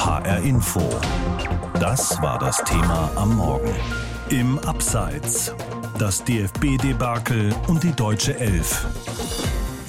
HR Info. Das war das Thema am Morgen. Im Abseits. Das DFB-Debakel und die deutsche Elf.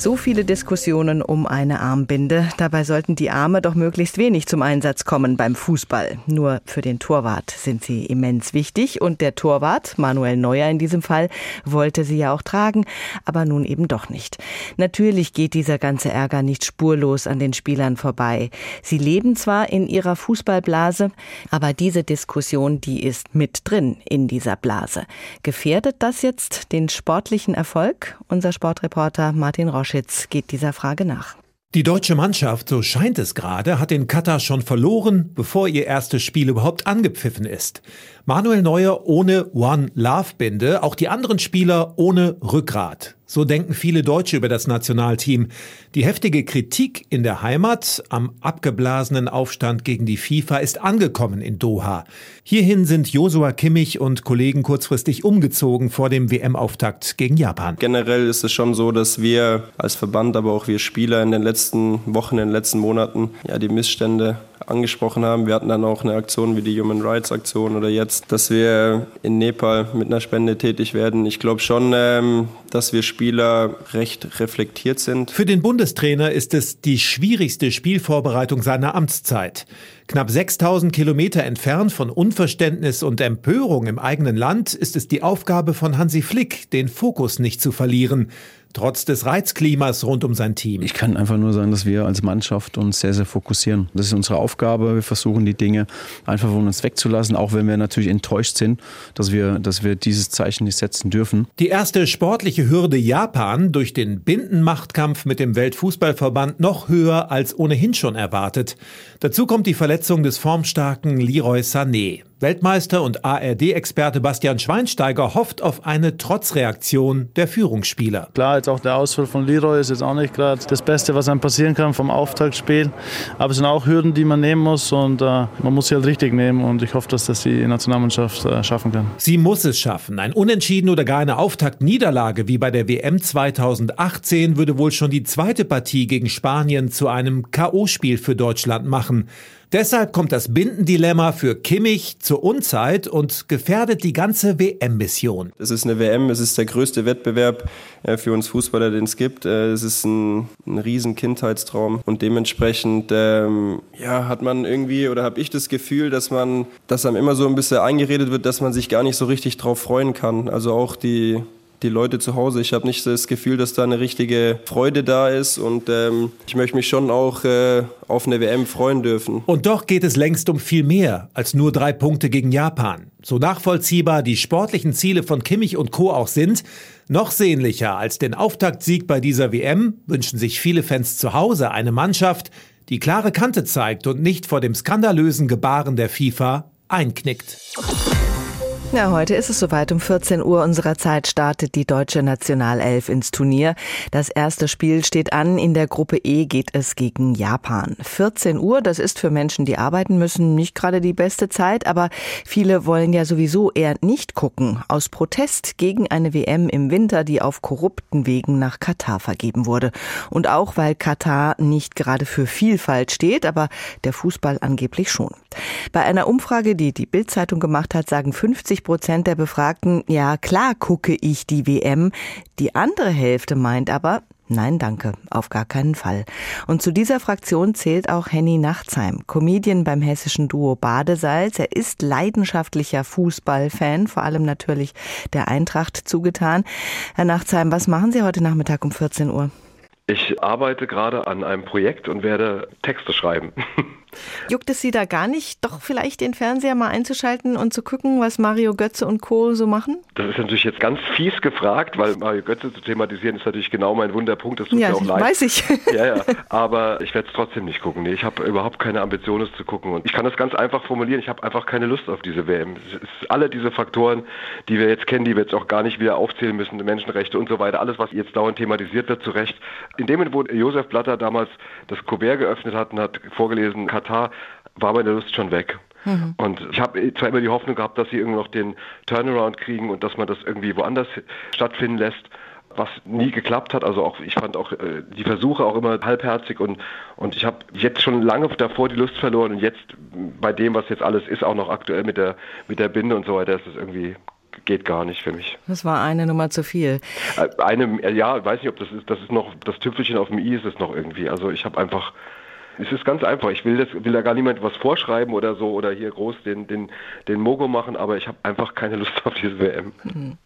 So viele Diskussionen um eine Armbinde. Dabei sollten die Arme doch möglichst wenig zum Einsatz kommen beim Fußball. Nur für den Torwart sind sie immens wichtig. Und der Torwart, Manuel Neuer in diesem Fall, wollte sie ja auch tragen, aber nun eben doch nicht. Natürlich geht dieser ganze Ärger nicht spurlos an den Spielern vorbei. Sie leben zwar in ihrer Fußballblase, aber diese Diskussion, die ist mit drin in dieser Blase. Gefährdet das jetzt den sportlichen Erfolg? Unser Sportreporter Martin Rosch Laschitz geht dieser Frage nach. Die deutsche Mannschaft, so scheint es gerade, hat in Katar schon verloren, bevor ihr erstes Spiel überhaupt angepfiffen ist. Manuel Neuer ohne One Love Binde, auch die anderen Spieler ohne Rückgrat. So denken viele Deutsche über das Nationalteam. Die heftige Kritik in der Heimat am abgeblasenen Aufstand gegen die FIFA ist angekommen in Doha. Hierhin sind Josua Kimmich und Kollegen kurzfristig umgezogen vor dem WM-Auftakt gegen Japan. Generell ist es schon so, dass wir als Verband, aber auch wir Spieler in den letzten Wochen, in den letzten Monaten ja die Missstände angesprochen haben. Wir hatten dann auch eine Aktion wie die Human Rights Aktion oder jetzt, dass wir in Nepal mit einer Spende tätig werden. Ich glaube schon, ähm, dass wir Spieler recht reflektiert sind. Für den Bundestrainer ist es die schwierigste Spielvorbereitung seiner Amtszeit. Knapp 6000 Kilometer entfernt von Unverständnis und Empörung im eigenen Land ist es die Aufgabe von Hansi Flick, den Fokus nicht zu verlieren trotz des Reizklimas rund um sein Team. Ich kann einfach nur sagen, dass wir als Mannschaft uns sehr, sehr fokussieren. Das ist unsere Aufgabe. Wir versuchen die Dinge einfach von uns wegzulassen, auch wenn wir natürlich enttäuscht sind, dass wir, dass wir dieses Zeichen nicht setzen dürfen. Die erste sportliche Hürde Japan durch den Bindenmachtkampf mit dem Weltfußballverband noch höher als ohnehin schon erwartet. Dazu kommt die Verletzung des formstarken Leroy Sané. Weltmeister und ARD-Experte Bastian Schweinsteiger hofft auf eine Trotzreaktion der Führungsspieler. Klar, jetzt auch der Ausfall von Leroy ist jetzt auch nicht gerade das Beste, was einem passieren kann vom Auftaktspiel. Aber es sind auch Hürden, die man nehmen muss und äh, man muss sie halt richtig nehmen und ich hoffe, dass das die Nationalmannschaft äh, schaffen kann. Sie muss es schaffen. Ein Unentschieden oder gar eine Auftaktniederlage wie bei der WM 2018 würde wohl schon die zweite Partie gegen Spanien zu einem K.O.-Spiel für Deutschland machen. Deshalb kommt das Bindendilemma für Kimmich zur Unzeit und gefährdet die ganze WM-Mission. Es ist eine WM, es ist der größte Wettbewerb äh, für uns Fußballer, den es gibt. Äh, es ist ein, ein riesen Kindheitstraum und dementsprechend ähm, ja, hat man irgendwie oder habe ich das Gefühl, dass man, dass einem immer so ein bisschen eingeredet wird, dass man sich gar nicht so richtig drauf freuen kann. Also auch die die Leute zu Hause. Ich habe nicht das Gefühl, dass da eine richtige Freude da ist und ähm, ich möchte mich schon auch äh, auf eine WM freuen dürfen. Und doch geht es längst um viel mehr als nur drei Punkte gegen Japan. So nachvollziehbar die sportlichen Ziele von Kimmich und Co. auch sind, noch sehnlicher als den Auftaktsieg bei dieser WM wünschen sich viele Fans zu Hause eine Mannschaft, die klare Kante zeigt und nicht vor dem skandalösen Gebaren der FIFA einknickt. Ja, heute ist es soweit. Um 14 Uhr unserer Zeit startet die deutsche Nationalelf ins Turnier. Das erste Spiel steht an. In der Gruppe E geht es gegen Japan. 14 Uhr, das ist für Menschen, die arbeiten müssen, nicht gerade die beste Zeit, aber viele wollen ja sowieso eher nicht gucken. Aus Protest gegen eine WM im Winter, die auf korrupten Wegen nach Katar vergeben wurde. Und auch, weil Katar nicht gerade für Vielfalt steht, aber der Fußball angeblich schon. Bei einer Umfrage, die die Bildzeitung gemacht hat, sagen 50 50 Prozent der Befragten, ja klar gucke ich die WM. Die andere Hälfte meint aber, Nein, danke, auf gar keinen Fall. Und zu dieser Fraktion zählt auch Henny Nachtsheim, Comedian beim hessischen Duo Badesalz. Er ist leidenschaftlicher Fußballfan, vor allem natürlich der Eintracht zugetan. Herr Nachtsheim, was machen Sie heute Nachmittag um 14 Uhr? Ich arbeite gerade an einem Projekt und werde Texte schreiben. Juckt es Sie da gar nicht, doch vielleicht den Fernseher mal einzuschalten und zu gucken, was Mario Götze und Co. so machen? Das ist natürlich jetzt ganz fies gefragt, weil Mario Götze zu thematisieren ist natürlich genau mein Wunderpunkt. Das tut ja, mir auch leid. weiß ich. Ja, ja. Aber ich werde es trotzdem nicht gucken. Nee, ich habe überhaupt keine Ambition, es zu gucken. Und ich kann das ganz einfach formulieren. Ich habe einfach keine Lust auf diese WM. Alle diese Faktoren, die wir jetzt kennen, die wir jetzt auch gar nicht wieder aufzählen müssen, Menschenrechte und so weiter, alles, was jetzt dauernd thematisiert wird, zu Recht. In dem Moment, wo Josef Blatter damals das Kuvert geöffnet hat und hat vorgelesen, Katar, war meine Lust schon weg. Mhm. Und ich habe zwar immer die Hoffnung gehabt, dass sie irgendwie noch den Turnaround kriegen und dass man das irgendwie woanders stattfinden lässt. was nie geklappt hat. Also auch ich fand auch äh, die Versuche auch immer halbherzig und und ich habe jetzt schon lange davor die Lust verloren und jetzt bei dem, was jetzt alles ist, auch noch aktuell mit der mit der Binde und so weiter, ist es irgendwie geht gar nicht für mich. Das war eine Nummer zu viel. Äh, eine, ja, weiß nicht, ob das ist, das ist noch das Tüpfelchen auf dem i ist es noch irgendwie. Also ich habe einfach es ist ganz einfach. Ich will, das, will da gar niemand was vorschreiben oder so oder hier groß den, den, den Mogo machen, aber ich habe einfach keine Lust auf diese WM. Mhm.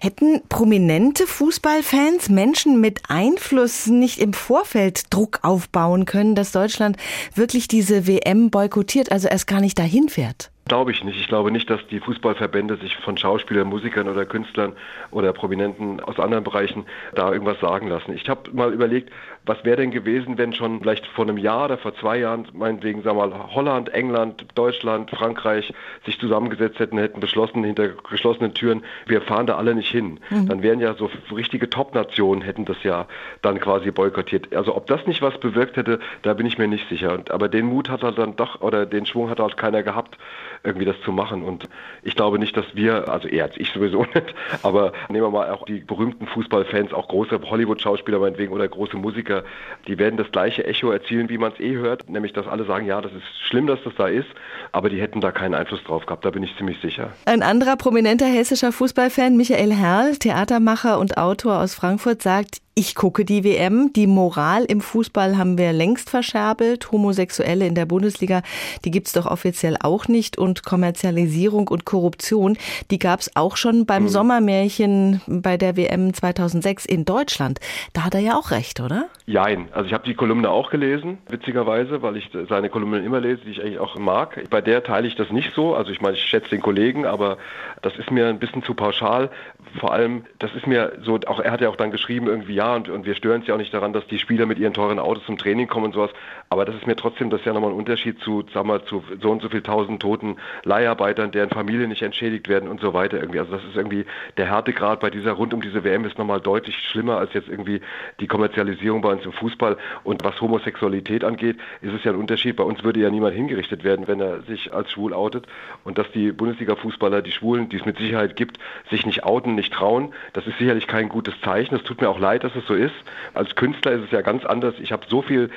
Hätten prominente Fußballfans, Menschen mit Einfluss nicht im Vorfeld Druck aufbauen können, dass Deutschland wirklich diese WM boykottiert, also erst gar nicht dahin fährt? Glaube ich nicht. Ich glaube nicht, dass die Fußballverbände sich von Schauspielern, Musikern oder Künstlern oder Prominenten aus anderen Bereichen da irgendwas sagen lassen. Ich habe mal überlegt, was wäre denn gewesen, wenn schon vielleicht vor einem Jahr oder vor zwei Jahren, meinetwegen, sagen wir mal, Holland, England, Deutschland, Frankreich sich zusammengesetzt hätten, hätten beschlossen, hinter geschlossenen Türen, wir fahren da alle nicht hin. Mhm. Dann wären ja so richtige Top-Nationen, hätten das ja dann quasi boykottiert. Also ob das nicht was bewirkt hätte, da bin ich mir nicht sicher. aber den Mut hat er dann doch, oder den Schwung hat halt keiner gehabt irgendwie das zu machen. Und ich glaube nicht, dass wir, also als ich sowieso nicht, aber nehmen wir mal auch die berühmten Fußballfans, auch große Hollywood-Schauspieler meinetwegen oder große Musiker, die werden das gleiche Echo erzielen, wie man es eh hört, nämlich dass alle sagen, ja, das ist schlimm, dass das da ist, aber die hätten da keinen Einfluss drauf gehabt, da bin ich ziemlich sicher. Ein anderer prominenter hessischer Fußballfan, Michael Herrl, Theatermacher und Autor aus Frankfurt, sagt, ich gucke die WM. Die Moral im Fußball haben wir längst verscherbelt. Homosexuelle in der Bundesliga, die gibt's doch offiziell auch nicht. Und Kommerzialisierung und Korruption, die gab's auch schon beim mhm. Sommermärchen bei der WM 2006 in Deutschland. Da hat er ja auch recht, oder? Jein. Also ich habe die Kolumne auch gelesen, witzigerweise, weil ich seine Kolumnen immer lese, die ich eigentlich auch mag. Bei der teile ich das nicht so. Also ich meine, ich schätze den Kollegen, aber das ist mir ein bisschen zu pauschal. Vor allem, das ist mir so, auch er hat ja auch dann geschrieben, irgendwie, ja, und, und wir stören es ja auch nicht daran, dass die Spieler mit ihren teuren Autos zum Training kommen und sowas. Aber das ist mir trotzdem, das ist ja nochmal ein Unterschied zu, sag mal, zu so und so viel tausend toten Leiharbeitern, deren Familien nicht entschädigt werden und so weiter irgendwie. Also das ist irgendwie, der Härtegrad bei dieser, rund um diese WM ist nochmal deutlich schlimmer als jetzt irgendwie die Kommerzialisierung bei uns im Fußball. Und was Homosexualität angeht, ist es ja ein Unterschied. Bei uns würde ja niemand hingerichtet werden, wenn er sich als schwul outet. Und dass die Bundesliga-Fußballer, die Schwulen, die es mit Sicherheit gibt, sich nicht outen, nicht trauen, das ist sicherlich kein gutes Zeichen. Es tut mir auch leid, dass es so ist. Als Künstler ist es ja ganz anders. Ich habe so viel,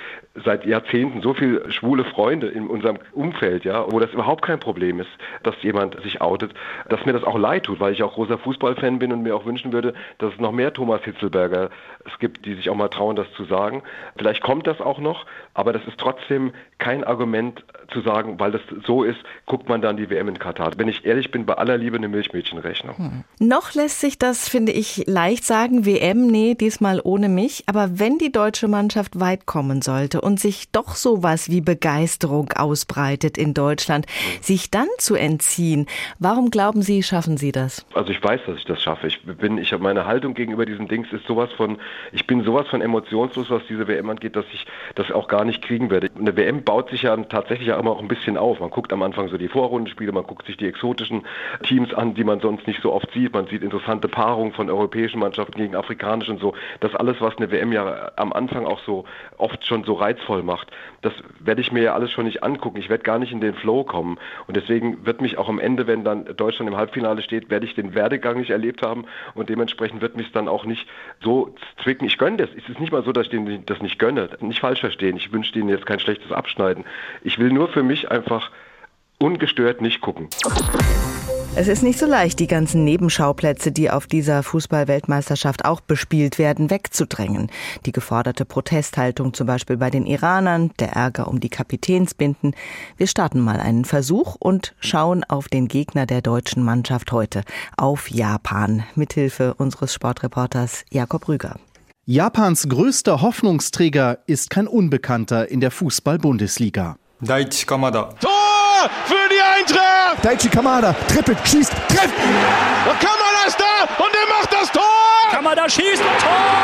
seit Jahrzehnten, so viele schwule Freunde in unserem Umfeld, ja, wo das überhaupt kein Problem ist, dass jemand sich outet, dass mir das auch leid tut, weil ich auch großer Fußballfan bin und mir auch wünschen würde, dass es noch mehr Thomas Hitzelberger es gibt, die sich auch mal trauen, das zu sagen. Vielleicht kommt das auch noch, aber das ist trotzdem kein Argument zu sagen, weil das so ist, guckt man dann die WM in Katar. Wenn ich ehrlich bin, bei aller Liebe eine Milchmädchenrechnung. Hm. Noch lässt sich das, finde ich, leicht sagen, WM, nee, diesmal ohne mich. Aber wenn die deutsche Mannschaft weit kommen sollte und sich doch sowas wie Begeisterung ausbreitet in Deutschland, sich dann zu entziehen, warum glauben Sie, schaffen Sie das? Also ich weiß, dass ich das schaffe. Ich bin, ich habe meine Haltung gegenüber diesen Dings ist sowas von, ich bin sowas von emotionslos, was diese WM angeht, dass ich das auch gar nicht kriegen werde. Eine WM baut sich ja tatsächlich ja immer auch ein bisschen auf. Man guckt am Anfang so die Vorrundenspiele, man guckt sich die exotischen Teams an, die man sonst nicht so oft sieht. Man sieht interessante Paarungen von europäischen Mannschaften gegen afrikanischen und so. Das alles, was eine WM ja am Anfang auch so oft schon so reizvoll macht, das werde ich mir ja alles schon nicht angucken. Ich werde gar nicht in den Flow kommen. Und deswegen wird mich auch am Ende, wenn dann Deutschland im Halbfinale steht, werde ich den Werdegang nicht erlebt haben und dementsprechend wird mich dann auch nicht so zwicken. Ich gönne das. Es ist nicht mal so, dass ich denen das nicht gönne. Nicht falsch verstehen. Ich wünsche denen jetzt kein schlechtes Abschneiden. Ich will nur für mich einfach ungestört nicht gucken. Es ist nicht so leicht, die ganzen Nebenschauplätze, die auf dieser Fußballweltmeisterschaft auch bespielt werden, wegzudrängen. Die geforderte Protesthaltung zum Beispiel bei den Iranern, der Ärger um die Kapitänsbinden. Wir starten mal einen Versuch und schauen auf den Gegner der deutschen Mannschaft heute, auf Japan, mithilfe unseres Sportreporters Jakob Rüger. Japans größter Hoffnungsträger ist kein Unbekannter in der Fußball-Bundesliga. Daichi Kamada. Tor für die Eintracht! Daichi Kamada trippelt, schießt, trifft! Und Kamada ist da und er macht das Tor! Kamada schießt und Tor!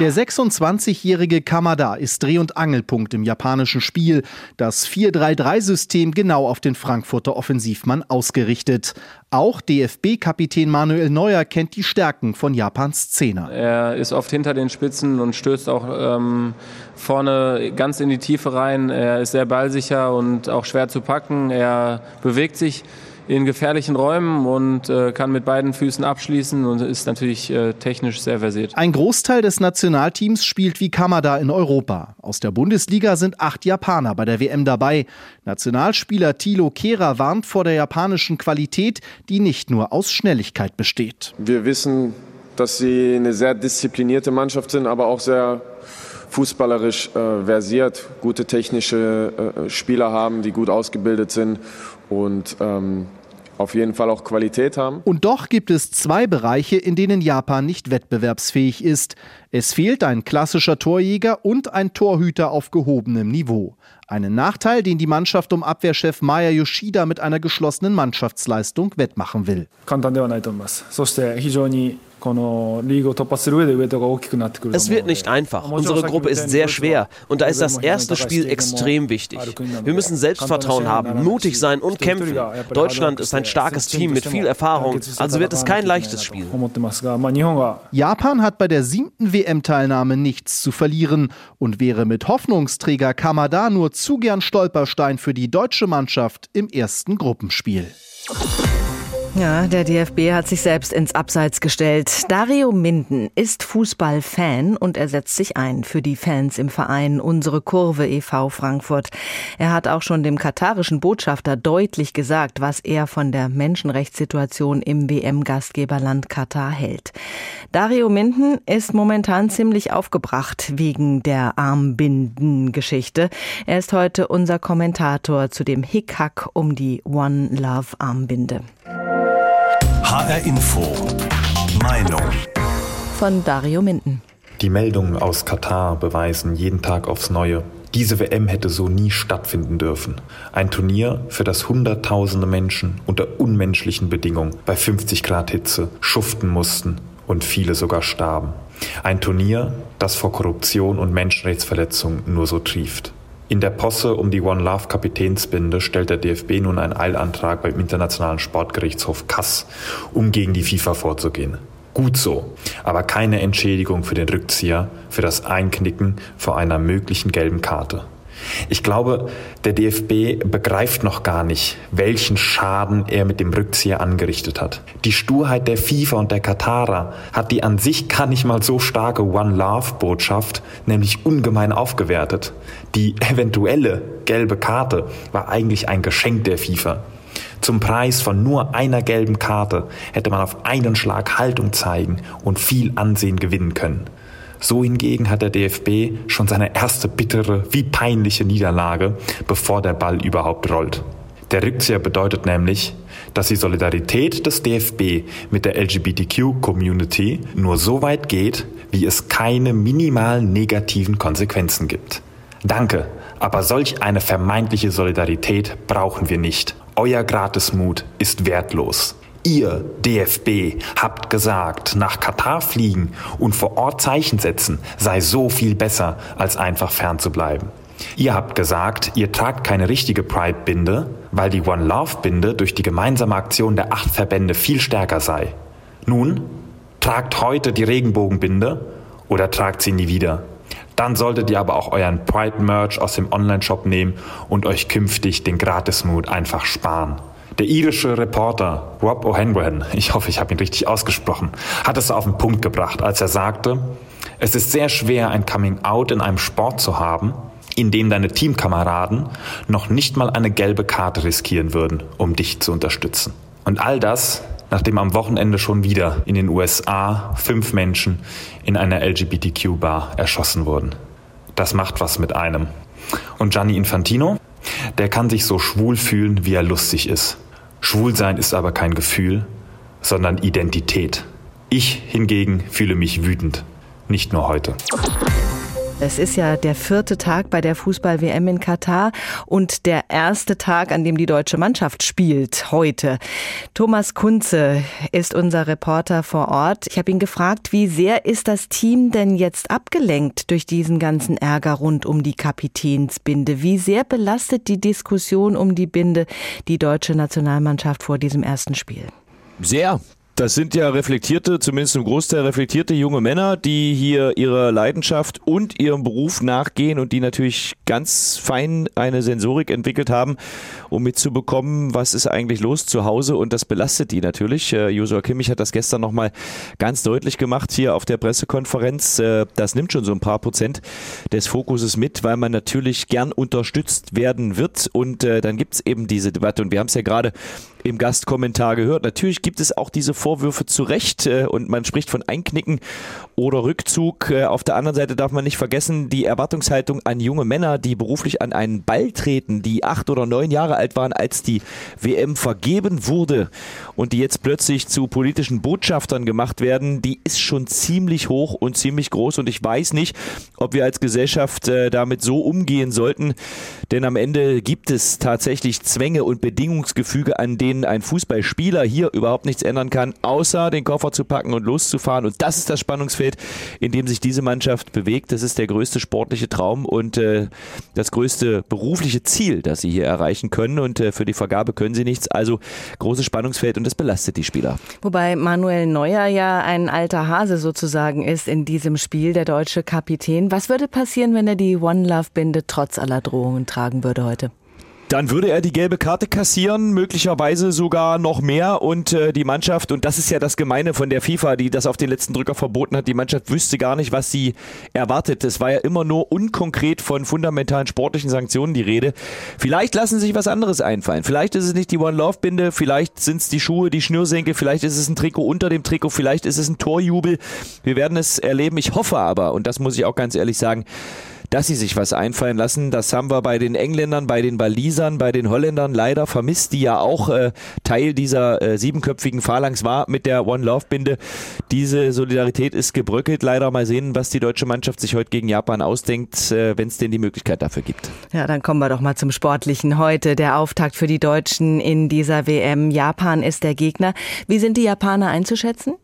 Der 26-jährige Kamada ist Dreh- und Angelpunkt im japanischen Spiel. Das 4-3-3-System genau auf den Frankfurter Offensivmann ausgerichtet. Auch DFB-Kapitän Manuel Neuer kennt die Stärken von Japans Zehner. Er ist oft hinter den Spitzen und stößt auch ähm, vorne ganz in die Tiefe rein. Er ist sehr ballsicher und auch schwer zu packen. Er bewegt sich in gefährlichen Räumen und äh, kann mit beiden Füßen abschließen und ist natürlich äh, technisch sehr versiert. Ein Großteil des Nationalteams spielt wie Kamada in Europa. Aus der Bundesliga sind acht Japaner bei der WM dabei. Nationalspieler Thilo Kehrer warnt vor der japanischen Qualität, die nicht nur aus Schnelligkeit besteht. Wir wissen, dass sie eine sehr disziplinierte Mannschaft sind, aber auch sehr fußballerisch äh, versiert, gute technische äh, Spieler haben, die gut ausgebildet sind und ähm, auf jeden Fall auch Qualität haben. Und doch gibt es zwei Bereiche, in denen Japan nicht wettbewerbsfähig ist. Es fehlt ein klassischer Torjäger und ein Torhüter auf gehobenem Niveau. Einen Nachteil, den die Mannschaft um Abwehrchef Maya Yoshida mit einer geschlossenen Mannschaftsleistung wettmachen will. 簡単ではないと思います。そして非常に es wird nicht einfach. Unsere Gruppe ist sehr schwer und da ist das erste Spiel extrem wichtig. Wir müssen Selbstvertrauen haben, mutig sein und kämpfen. Deutschland ist ein starkes Team mit viel Erfahrung, also wird es kein leichtes Spiel. Japan hat bei der siebten WM-Teilnahme nichts zu verlieren und wäre mit Hoffnungsträger Kamada nur zu gern Stolperstein für die deutsche Mannschaft im ersten Gruppenspiel. Ja, der DFB hat sich selbst ins Abseits gestellt. Dario Minden ist Fußballfan und er setzt sich ein für die Fans im Verein Unsere Kurve e.V. Frankfurt. Er hat auch schon dem katarischen Botschafter deutlich gesagt, was er von der Menschenrechtssituation im WM-Gastgeberland Katar hält. Dario Minden ist momentan ziemlich aufgebracht wegen der Armbindengeschichte. Er ist heute unser Kommentator zu dem Hickhack um die One Love Armbinde. HR Info. Meinung. Von Dario Minden. Die Meldungen aus Katar beweisen jeden Tag aufs Neue. Diese WM hätte so nie stattfinden dürfen. Ein Turnier, für das Hunderttausende Menschen unter unmenschlichen Bedingungen bei 50 Grad Hitze schuften mussten und viele sogar starben. Ein Turnier, das vor Korruption und Menschenrechtsverletzungen nur so trieft. In der Posse um die One Love Kapitänsbinde stellt der DFB nun einen Eilantrag beim Internationalen Sportgerichtshof Kass, um gegen die FIFA vorzugehen. Gut so, aber keine Entschädigung für den Rückzieher, für das Einknicken vor einer möglichen gelben Karte. Ich glaube, der DFB begreift noch gar nicht, welchen Schaden er mit dem Rückzieher angerichtet hat. Die Sturheit der FIFA und der Katarer hat die an sich gar nicht mal so starke One Love Botschaft nämlich ungemein aufgewertet. Die eventuelle gelbe Karte war eigentlich ein Geschenk der FIFA. Zum Preis von nur einer gelben Karte hätte man auf einen Schlag Haltung zeigen und viel Ansehen gewinnen können. So hingegen hat der DFB schon seine erste bittere wie peinliche Niederlage, bevor der Ball überhaupt rollt. Der Rückzieher bedeutet nämlich, dass die Solidarität des DFB mit der LGBTQ-Community nur so weit geht, wie es keine minimalen negativen Konsequenzen gibt. Danke, aber solch eine vermeintliche Solidarität brauchen wir nicht. Euer Gratismut ist wertlos. Ihr DFB habt gesagt, nach Katar fliegen und vor Ort Zeichen setzen sei so viel besser, als einfach fernzubleiben. Ihr habt gesagt, ihr tragt keine richtige Pride-Binde, weil die One Love-Binde durch die gemeinsame Aktion der acht Verbände viel stärker sei. Nun, tragt heute die Regenbogenbinde oder tragt sie nie wieder. Dann solltet ihr aber auch euren Pride-Merch aus dem Online-Shop nehmen und euch künftig den Gratismut einfach sparen. Der irische Reporter Rob O'Hanrahan, ich hoffe, ich habe ihn richtig ausgesprochen, hat es auf den Punkt gebracht, als er sagte, es ist sehr schwer, ein Coming-out in einem Sport zu haben, in dem deine Teamkameraden noch nicht mal eine gelbe Karte riskieren würden, um dich zu unterstützen. Und all das, nachdem am Wochenende schon wieder in den USA fünf Menschen in einer LGBTQ-Bar erschossen wurden. Das macht was mit einem. Und Gianni Infantino, der kann sich so schwul fühlen, wie er lustig ist. Schwulsein ist aber kein Gefühl, sondern Identität. Ich hingegen fühle mich wütend, nicht nur heute. Es ist ja der vierte Tag bei der Fußball-WM in Katar und der erste Tag, an dem die deutsche Mannschaft spielt, heute. Thomas Kunze ist unser Reporter vor Ort. Ich habe ihn gefragt, wie sehr ist das Team denn jetzt abgelenkt durch diesen ganzen Ärger rund um die Kapitänsbinde? Wie sehr belastet die Diskussion um die Binde die deutsche Nationalmannschaft vor diesem ersten Spiel? Sehr. Das sind ja reflektierte, zumindest im Großteil reflektierte junge Männer, die hier ihrer Leidenschaft und ihrem Beruf nachgehen und die natürlich ganz fein eine Sensorik entwickelt haben, um mitzubekommen, was ist eigentlich los zu Hause und das belastet die natürlich. Äh, Josua Kimmich hat das gestern nochmal ganz deutlich gemacht hier auf der Pressekonferenz. Äh, das nimmt schon so ein paar Prozent des Fokuses mit, weil man natürlich gern unterstützt werden wird und äh, dann gibt es eben diese Debatte und wir haben es ja gerade im Gastkommentar gehört. Natürlich gibt es auch diese Vorwürfe zu Recht äh, und man spricht von Einknicken oder Rückzug. Äh, auf der anderen Seite darf man nicht vergessen, die Erwartungshaltung an junge Männer, die beruflich an einen Ball treten, die acht oder neun Jahre alt waren, als die WM vergeben wurde und die jetzt plötzlich zu politischen Botschaftern gemacht werden, die ist schon ziemlich hoch und ziemlich groß und ich weiß nicht, ob wir als Gesellschaft äh, damit so umgehen sollten, denn am Ende gibt es tatsächlich Zwänge und Bedingungsgefüge, an denen ein Fußballspieler hier überhaupt nichts ändern kann, außer den Koffer zu packen und loszufahren. Und das ist das Spannungsfeld, in dem sich diese Mannschaft bewegt. Das ist der größte sportliche Traum und äh, das größte berufliche Ziel, das sie hier erreichen können. Und äh, für die Vergabe können sie nichts. Also großes Spannungsfeld und das belastet die Spieler. Wobei Manuel Neuer ja ein alter Hase sozusagen ist in diesem Spiel, der deutsche Kapitän. Was würde passieren, wenn er die One Love Binde trotz aller Drohungen tragen würde heute? Dann würde er die gelbe Karte kassieren, möglicherweise sogar noch mehr und äh, die Mannschaft, und das ist ja das Gemeine von der FIFA, die das auf den letzten Drücker verboten hat, die Mannschaft wüsste gar nicht, was sie erwartet. Es war ja immer nur unkonkret von fundamentalen sportlichen Sanktionen die Rede. Vielleicht lassen sich was anderes einfallen. Vielleicht ist es nicht die One Love Binde, vielleicht sind es die Schuhe, die Schnürsenkel, vielleicht ist es ein Trikot unter dem Trikot, vielleicht ist es ein Torjubel. Wir werden es erleben. Ich hoffe aber, und das muss ich auch ganz ehrlich sagen, dass sie sich was einfallen lassen. Das haben wir bei den Engländern, bei den Walisern, bei den Holländern leider vermisst, die ja auch äh, Teil dieser äh, siebenköpfigen Phalanx war mit der One Love Binde. Diese Solidarität ist gebröckelt. Leider mal sehen, was die deutsche Mannschaft sich heute gegen Japan ausdenkt, äh, wenn es denn die Möglichkeit dafür gibt. Ja, dann kommen wir doch mal zum Sportlichen. Heute der Auftakt für die Deutschen in dieser WM. Japan ist der Gegner. Wie sind die Japaner einzuschätzen?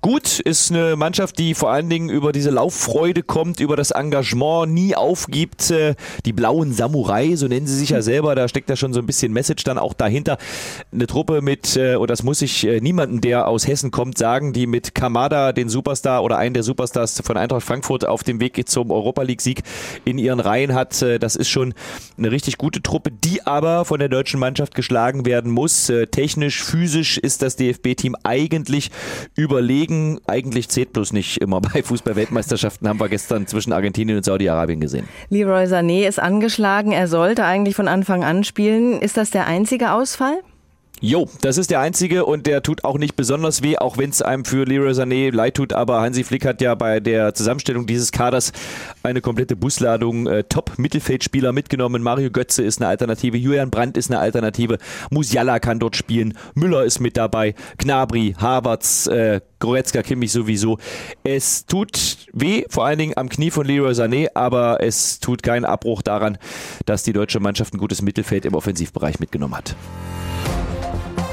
Gut, ist eine Mannschaft, die vor allen Dingen über diese Lauffreude kommt, über das Engagement, nie aufgibt. Äh, die blauen Samurai, so nennen sie sich ja selber, da steckt ja schon so ein bisschen Message dann auch dahinter. Eine Truppe mit, äh, und das muss ich äh, niemanden, der aus Hessen kommt, sagen, die mit Kamada, den Superstar oder einen der Superstars von Eintracht Frankfurt auf dem Weg zum Europa League-Sieg in ihren Reihen hat. Das ist schon eine richtig gute Truppe, die aber von der deutschen Mannschaft geschlagen werden muss. Technisch, physisch ist das DFB-Team eigentlich überlegen eigentlich zählt bloß nicht immer bei Fußball-Weltmeisterschaften, haben wir gestern zwischen Argentinien und Saudi-Arabien gesehen. Leroy Sané ist angeschlagen. Er sollte eigentlich von Anfang an spielen. Ist das der einzige Ausfall? Jo, das ist der einzige und der tut auch nicht besonders weh, auch wenn es einem für Leroy Sané leid tut. Aber Hansi Flick hat ja bei der Zusammenstellung dieses Kaders eine komplette Busladung äh, Top-Mittelfeldspieler mitgenommen. Mario Götze ist eine Alternative, Julian Brandt ist eine Alternative, Musiala kann dort spielen, Müller ist mit dabei, Gnabry, Havertz, äh, Goretzka, Kimmich sowieso. Es tut weh, vor allen Dingen am Knie von Leroy Sané, aber es tut keinen Abbruch daran, dass die deutsche Mannschaft ein gutes Mittelfeld im Offensivbereich mitgenommen hat.